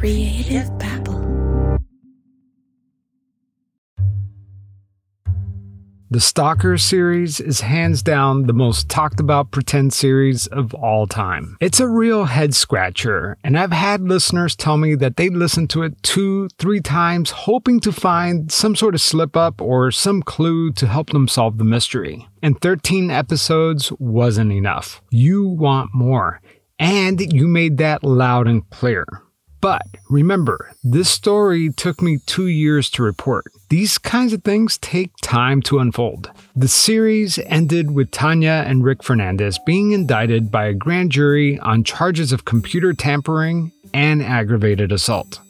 Creative Babble. The Stalker series is hands down the most talked about pretend series of all time. It's a real head scratcher, and I've had listeners tell me that they listened to it two, three times, hoping to find some sort of slip up or some clue to help them solve the mystery. And 13 episodes wasn't enough. You want more. And you made that loud and clear. But remember, this story took me two years to report. These kinds of things take time to unfold. The series ended with Tanya and Rick Fernandez being indicted by a grand jury on charges of computer tampering and aggravated assault.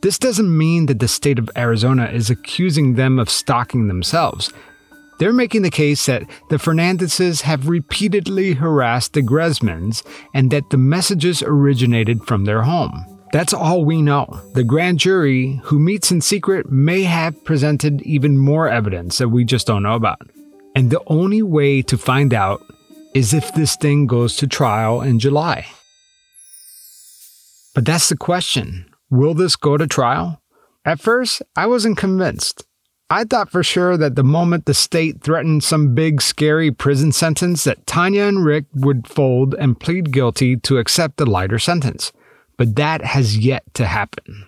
This doesn't mean that the state of Arizona is accusing them of stalking themselves. They're making the case that the Fernandezes have repeatedly harassed the Gresmans and that the messages originated from their home. That's all we know. The grand jury, who meets in secret, may have presented even more evidence that we just don't know about. And the only way to find out is if this thing goes to trial in July. But that's the question will this go to trial? At first, I wasn't convinced. I thought for sure that the moment the state threatened some big, scary prison sentence, that Tanya and Rick would fold and plead guilty to accept the lighter sentence but that has yet to happen.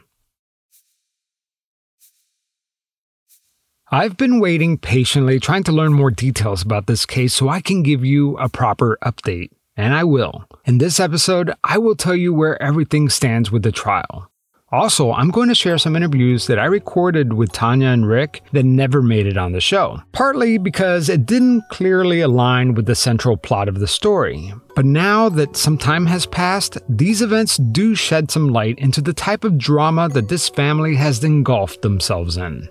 I've been waiting patiently, trying to learn more details about this case so I can give you a proper update, and I will. In this episode, I will tell you where everything stands with the trial. Also, I'm going to share some interviews that I recorded with Tanya and Rick that never made it on the show, partly because it didn't clearly align with the central plot of the story. But now that some time has passed, these events do shed some light into the type of drama that this family has engulfed themselves in.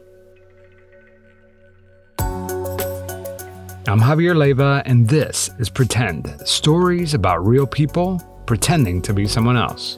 I'm Javier Leiva, and this is Pretend Stories about real people pretending to be someone else.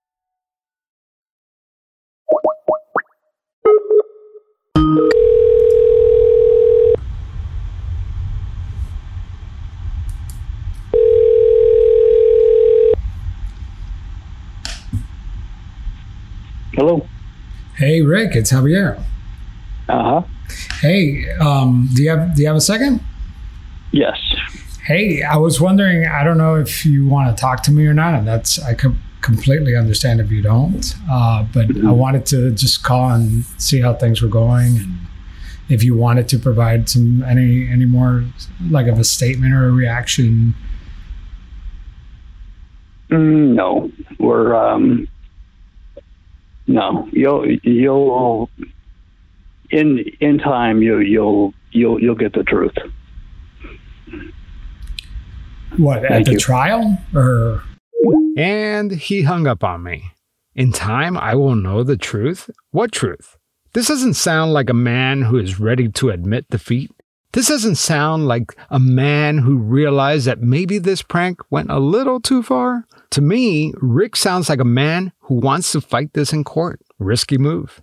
Hello. Hey Rick, it's Javier. Uh huh. Hey, um, do you have do you have a second? Yes. Hey, I was wondering. I don't know if you want to talk to me or not, and that's I could completely understand if you don't. Uh, but mm-hmm. I wanted to just call and see how things were going, and if you wanted to provide some any any more like of a statement or a reaction. Mm, no, we're um, no. You'll you'll in in time you you'll you'll you'll get the truth. What, at the you. trial? Or And he hung up on me. In time, I will know the truth. What truth? This doesn't sound like a man who is ready to admit defeat. This doesn't sound like a man who realized that maybe this prank went a little too far. To me, Rick sounds like a man who wants to fight this in court. Risky move.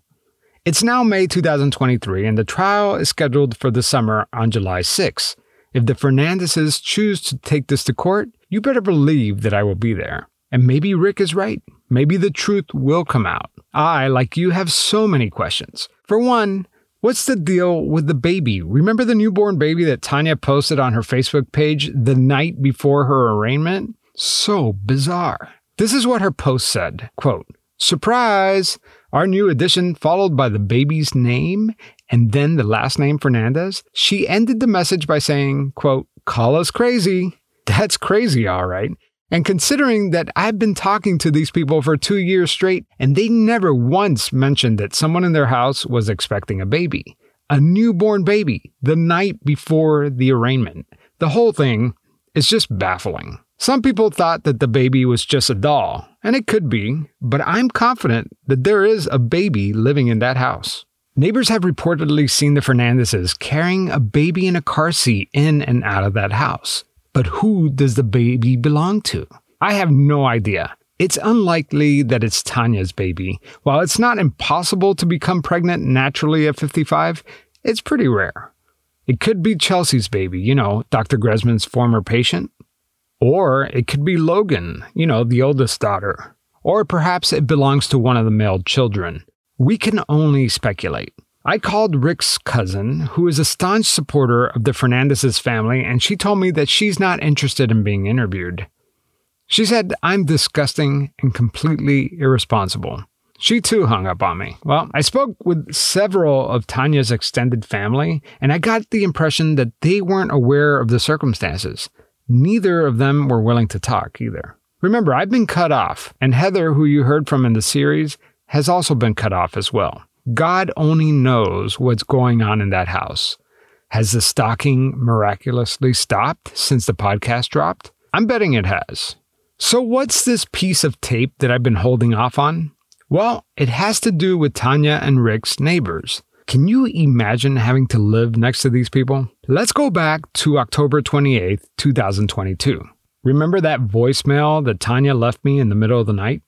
It's now May 2023, and the trial is scheduled for the summer on July 6. If the Fernandezes choose to take this to court, you better believe that I will be there. And maybe Rick is right. Maybe the truth will come out. I, like you, have so many questions. For one, what's the deal with the baby? Remember the newborn baby that Tanya posted on her Facebook page the night before her arraignment? So bizarre. This is what her post said quote, Surprise! Our new addition, followed by the baby's name and then the last name Fernandez. She ended the message by saying, quote, Call us crazy. That's crazy, all right. And considering that I've been talking to these people for two years straight and they never once mentioned that someone in their house was expecting a baby, a newborn baby, the night before the arraignment, the whole thing is just baffling. Some people thought that the baby was just a doll, and it could be, but I'm confident that there is a baby living in that house. Neighbors have reportedly seen the Fernandezes carrying a baby in a car seat in and out of that house. But who does the baby belong to? I have no idea. It's unlikely that it's Tanya's baby. While it's not impossible to become pregnant naturally at 55, it's pretty rare. It could be Chelsea's baby, you know, Dr. Gresman's former patient. Or it could be Logan, you know, the oldest daughter. Or perhaps it belongs to one of the male children. We can only speculate. I called Rick's cousin, who is a staunch supporter of the Fernandez's family, and she told me that she's not interested in being interviewed. She said I'm disgusting and completely irresponsible. She too hung up on me. Well, I spoke with several of Tanya's extended family, and I got the impression that they weren't aware of the circumstances. Neither of them were willing to talk either. Remember, I've been cut off, and Heather, who you heard from in the series, has also been cut off as well. God only knows what's going on in that house. Has the stalking miraculously stopped since the podcast dropped? I'm betting it has. So, what's this piece of tape that I've been holding off on? Well, it has to do with Tanya and Rick's neighbors. Can you imagine having to live next to these people? Let's go back to October 28th, 2022. Remember that voicemail that Tanya left me in the middle of the night?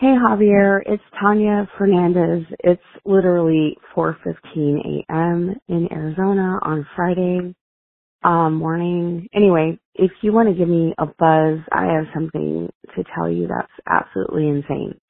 Hey Javier, it's Tanya Fernandez. It's literally 4:15 a.m. in Arizona on Friday um, morning. Anyway, if you want to give me a buzz, I have something to tell you that's absolutely insane.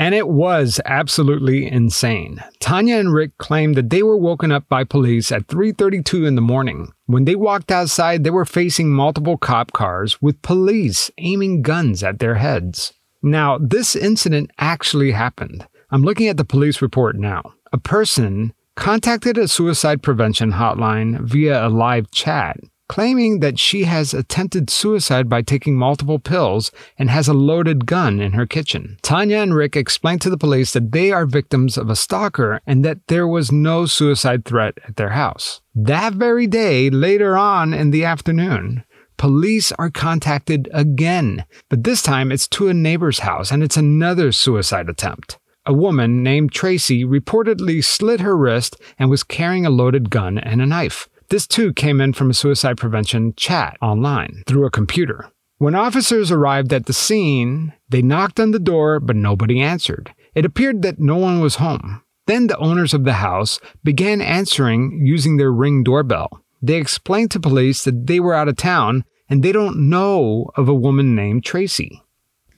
And it was absolutely insane. Tanya and Rick claimed that they were woken up by police at 3:32 in the morning. When they walked outside, they were facing multiple cop cars with police aiming guns at their heads. Now, this incident actually happened. I'm looking at the police report now. A person contacted a suicide prevention hotline via a live chat, claiming that she has attempted suicide by taking multiple pills and has a loaded gun in her kitchen. Tanya and Rick explained to the police that they are victims of a stalker and that there was no suicide threat at their house. That very day, later on in the afternoon, Police are contacted again, but this time it's to a neighbor's house and it's another suicide attempt. A woman named Tracy reportedly slit her wrist and was carrying a loaded gun and a knife. This too came in from a suicide prevention chat online through a computer. When officers arrived at the scene, they knocked on the door, but nobody answered. It appeared that no one was home. Then the owners of the house began answering using their ring doorbell. They explained to police that they were out of town and they don't know of a woman named Tracy.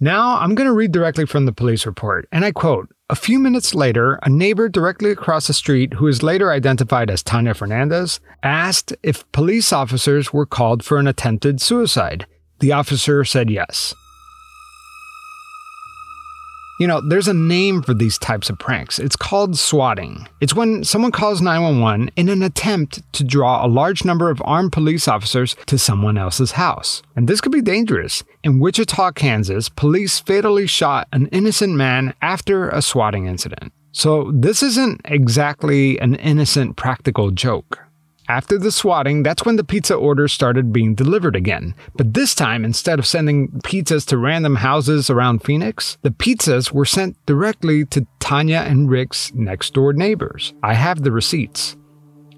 Now, I'm going to read directly from the police report, and I quote A few minutes later, a neighbor directly across the street, who is later identified as Tanya Fernandez, asked if police officers were called for an attempted suicide. The officer said yes. You know, there's a name for these types of pranks. It's called swatting. It's when someone calls 911 in an attempt to draw a large number of armed police officers to someone else's house. And this could be dangerous. In Wichita, Kansas, police fatally shot an innocent man after a swatting incident. So this isn't exactly an innocent practical joke. After the swatting, that's when the pizza orders started being delivered again. But this time, instead of sending pizzas to random houses around Phoenix, the pizzas were sent directly to Tanya and Rick's next door neighbors. I have the receipts.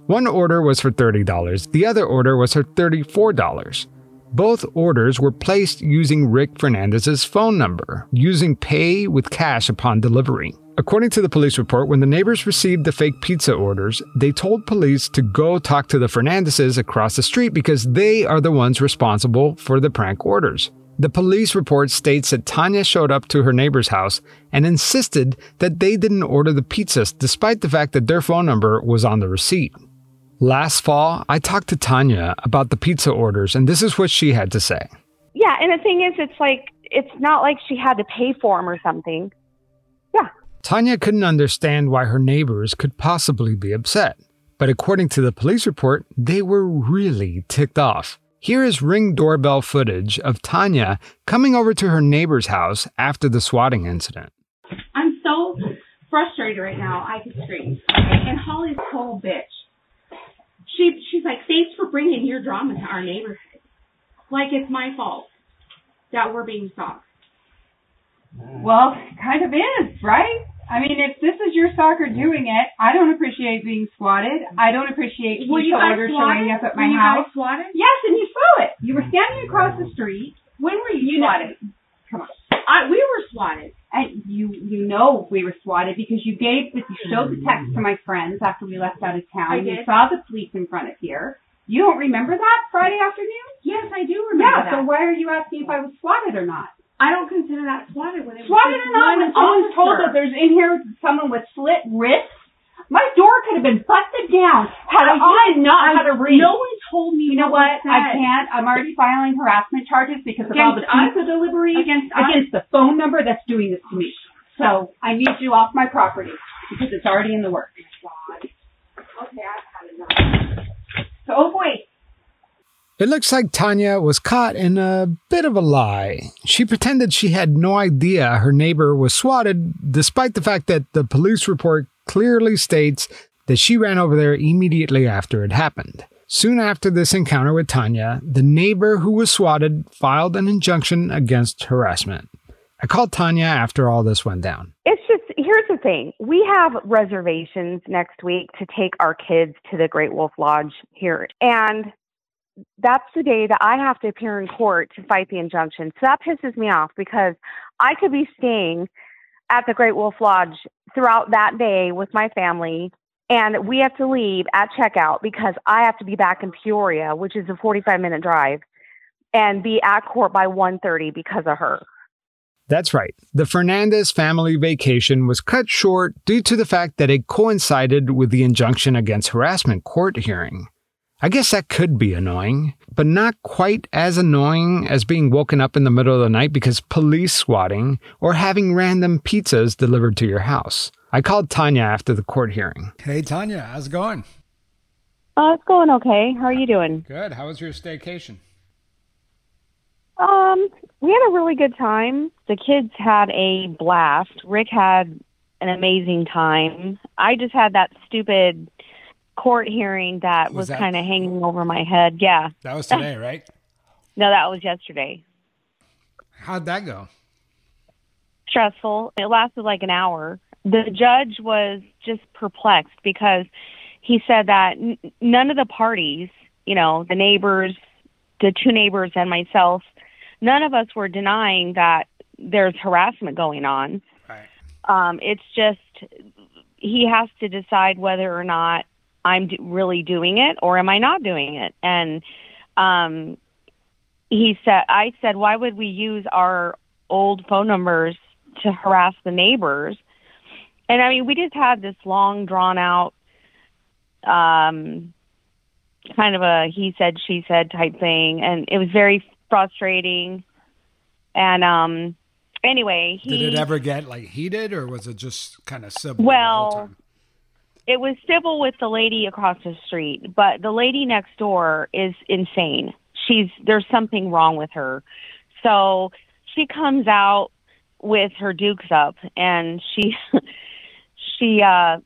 One order was for $30, the other order was for $34. Both orders were placed using Rick Fernandez's phone number, using pay with cash upon delivery. According to the police report, when the neighbors received the fake pizza orders, they told police to go talk to the Fernandezes across the street because they are the ones responsible for the prank orders. The police report states that Tanya showed up to her neighbor's house and insisted that they didn't order the pizzas despite the fact that their phone number was on the receipt. Last fall, I talked to Tanya about the pizza orders, and this is what she had to say. Yeah, and the thing is, it's like, it's not like she had to pay for them or something. Yeah. Tanya couldn't understand why her neighbors could possibly be upset. But according to the police report, they were really ticked off. Here is ring doorbell footage of Tanya coming over to her neighbor's house after the swatting incident. I'm so frustrated right now. I could scream. And Holly's total bitch. She she's like, thanks for bringing your drama to our neighborhood. Like it's my fault that we're being stalked. Well, it kind of is, right? I mean, if this is your stalker doing it, I don't appreciate being swatted. I don't appreciate Were you pizza orders showing up at my Were you house. guys swatted? Yes, and you saw it. You were mm. standing across the street. When were you, You know- swatted? Come on. I, we were swatted. And you you know we were swatted because you gave the, you showed the text to mm-hmm. my friends after we left out of town. I You saw the police in front of here. You don't remember that Friday afternoon? Yes, I do remember Yeah. that. So why are you asking if I was swatted or not? I don't consider that swatted when it Swatted or not, when someone's told that there's in here someone with slit wrists, my door could have been busted down had I, did not had a read. No one told me You know what? I can't. I'm already filing harassment charges because of all the Against us? pizza delivery Against us? against the phone number that's doing this to me. So I need you off my property because it's already in the works. Okay, I've had enough. So, oh boy, It looks like Tanya was caught in a bit of a lie. She pretended she had no idea her neighbor was swatted, despite the fact that the police report clearly states that she ran over there immediately after it happened. Soon after this encounter with Tanya, the neighbor who was swatted filed an injunction against harassment. I called Tanya after all this went down. It's just here's the thing. We have reservations next week to take our kids to the Great Wolf Lodge here. And that's the day that I have to appear in court to fight the injunction. So that pisses me off because I could be staying at the Great Wolf Lodge throughout that day with my family and we have to leave at checkout because I have to be back in Peoria, which is a 45 minute drive and be at court by 1:30 because of her. That's right. The Fernandez family vacation was cut short due to the fact that it coincided with the injunction against harassment court hearing. I guess that could be annoying, but not quite as annoying as being woken up in the middle of the night because police swatting or having random pizzas delivered to your house. I called Tanya after the court hearing. Hey, Tanya, how's it going? Uh, it's going okay. How are you doing? Good. How was your staycation? Um, we had a really good time. The kids had a blast. Rick had an amazing time. I just had that stupid court hearing that Was was, kind of hanging over my head. Yeah. That was today, right? No, that was yesterday. How'd that go? Stressful. It lasted like an hour. The judge was just perplexed because he said that n- none of the parties, you know, the neighbors, the two neighbors and myself, none of us were denying that there's harassment going on. Right. Um, it's just he has to decide whether or not I'm d- really doing it or am I not doing it. And um, he said, I said, why would we use our old phone numbers to harass the neighbors? And I mean, we just had this long, drawn out, um, kind of a he said, she said type thing, and it was very frustrating. And um, anyway, he Did it ever get like heated, or was it just kind of civil? Well, the whole time? It was civil with the lady across the street, but the lady next door is insane. She's there's something wrong with her. So she comes out with her dukes up and she she uh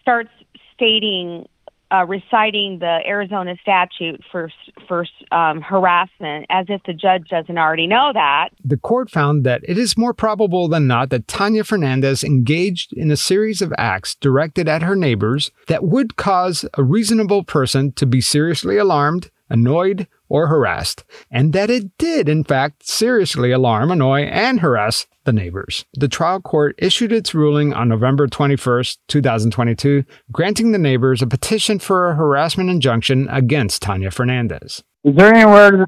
starts stating uh, reciting the Arizona statute for for um, harassment, as if the judge doesn't already know that. The court found that it is more probable than not that Tanya Fernandez engaged in a series of acts directed at her neighbors that would cause a reasonable person to be seriously alarmed, annoyed, or harassed, and that it did, in fact, seriously alarm, annoy, and harass the neighbors. The trial court issued its ruling on November 21st, 2022, granting the neighbors a petition for a harassment injunction against Tanya Fernandez. Is there anywhere?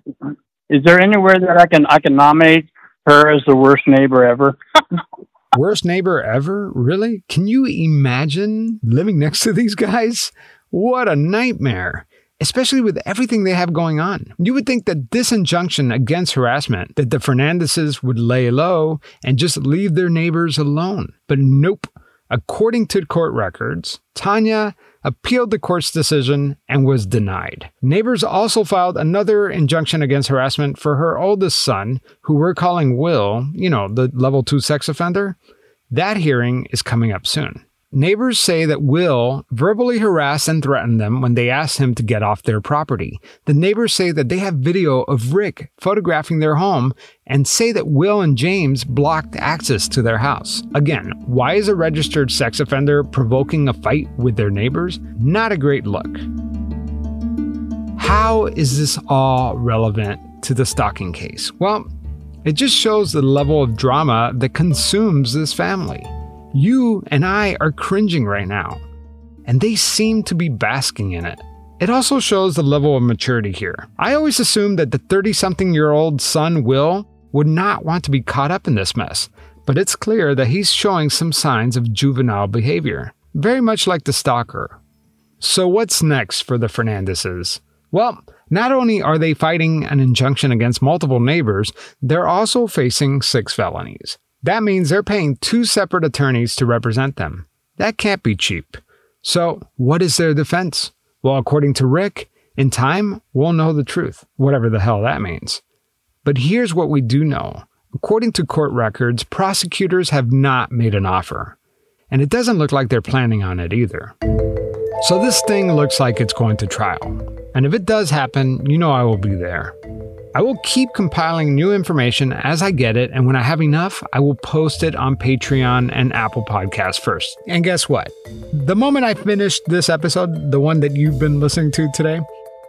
Is there anywhere that I can I can nominate her as the worst neighbor ever? Worst neighbor ever? Really? Can you imagine living next to these guys? What a nightmare especially with everything they have going on. You would think that this injunction against harassment, that the Fernandezes would lay low and just leave their neighbors alone. But nope. According to court records, Tanya appealed the court's decision and was denied. Neighbors also filed another injunction against harassment for her oldest son, who we're calling Will, you know, the level 2 sex offender. That hearing is coming up soon. Neighbors say that Will verbally harassed and threatened them when they asked him to get off their property. The neighbors say that they have video of Rick photographing their home and say that Will and James blocked access to their house. Again, why is a registered sex offender provoking a fight with their neighbors? Not a great look. How is this all relevant to the stalking case? Well, it just shows the level of drama that consumes this family. You and I are cringing right now, and they seem to be basking in it. It also shows the level of maturity here. I always assumed that the 30 something year old son, Will, would not want to be caught up in this mess, but it's clear that he's showing some signs of juvenile behavior, very much like the stalker. So, what's next for the Fernandezes? Well, not only are they fighting an injunction against multiple neighbors, they're also facing six felonies. That means they're paying two separate attorneys to represent them. That can't be cheap. So, what is their defense? Well, according to Rick, in time, we'll know the truth, whatever the hell that means. But here's what we do know. According to court records, prosecutors have not made an offer. And it doesn't look like they're planning on it either. So this thing looks like it's going to trial. And if it does happen, you know I will be there. I will keep compiling new information as I get it, and when I have enough, I will post it on Patreon and Apple Podcasts first. And guess what? The moment I finished this episode, the one that you've been listening to today,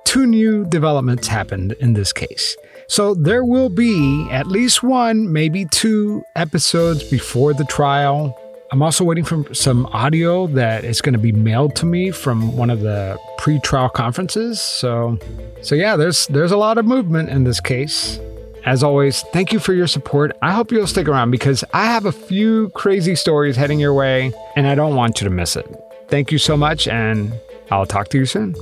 two new developments happened in this case. So there will be at least one, maybe two episodes before the trial I'm also waiting for some audio that is going to be mailed to me from one of the pre-trial conferences. So, so yeah, there's there's a lot of movement in this case. As always, thank you for your support. I hope you'll stick around because I have a few crazy stories heading your way, and I don't want you to miss it. Thank you so much, and I'll talk to you soon.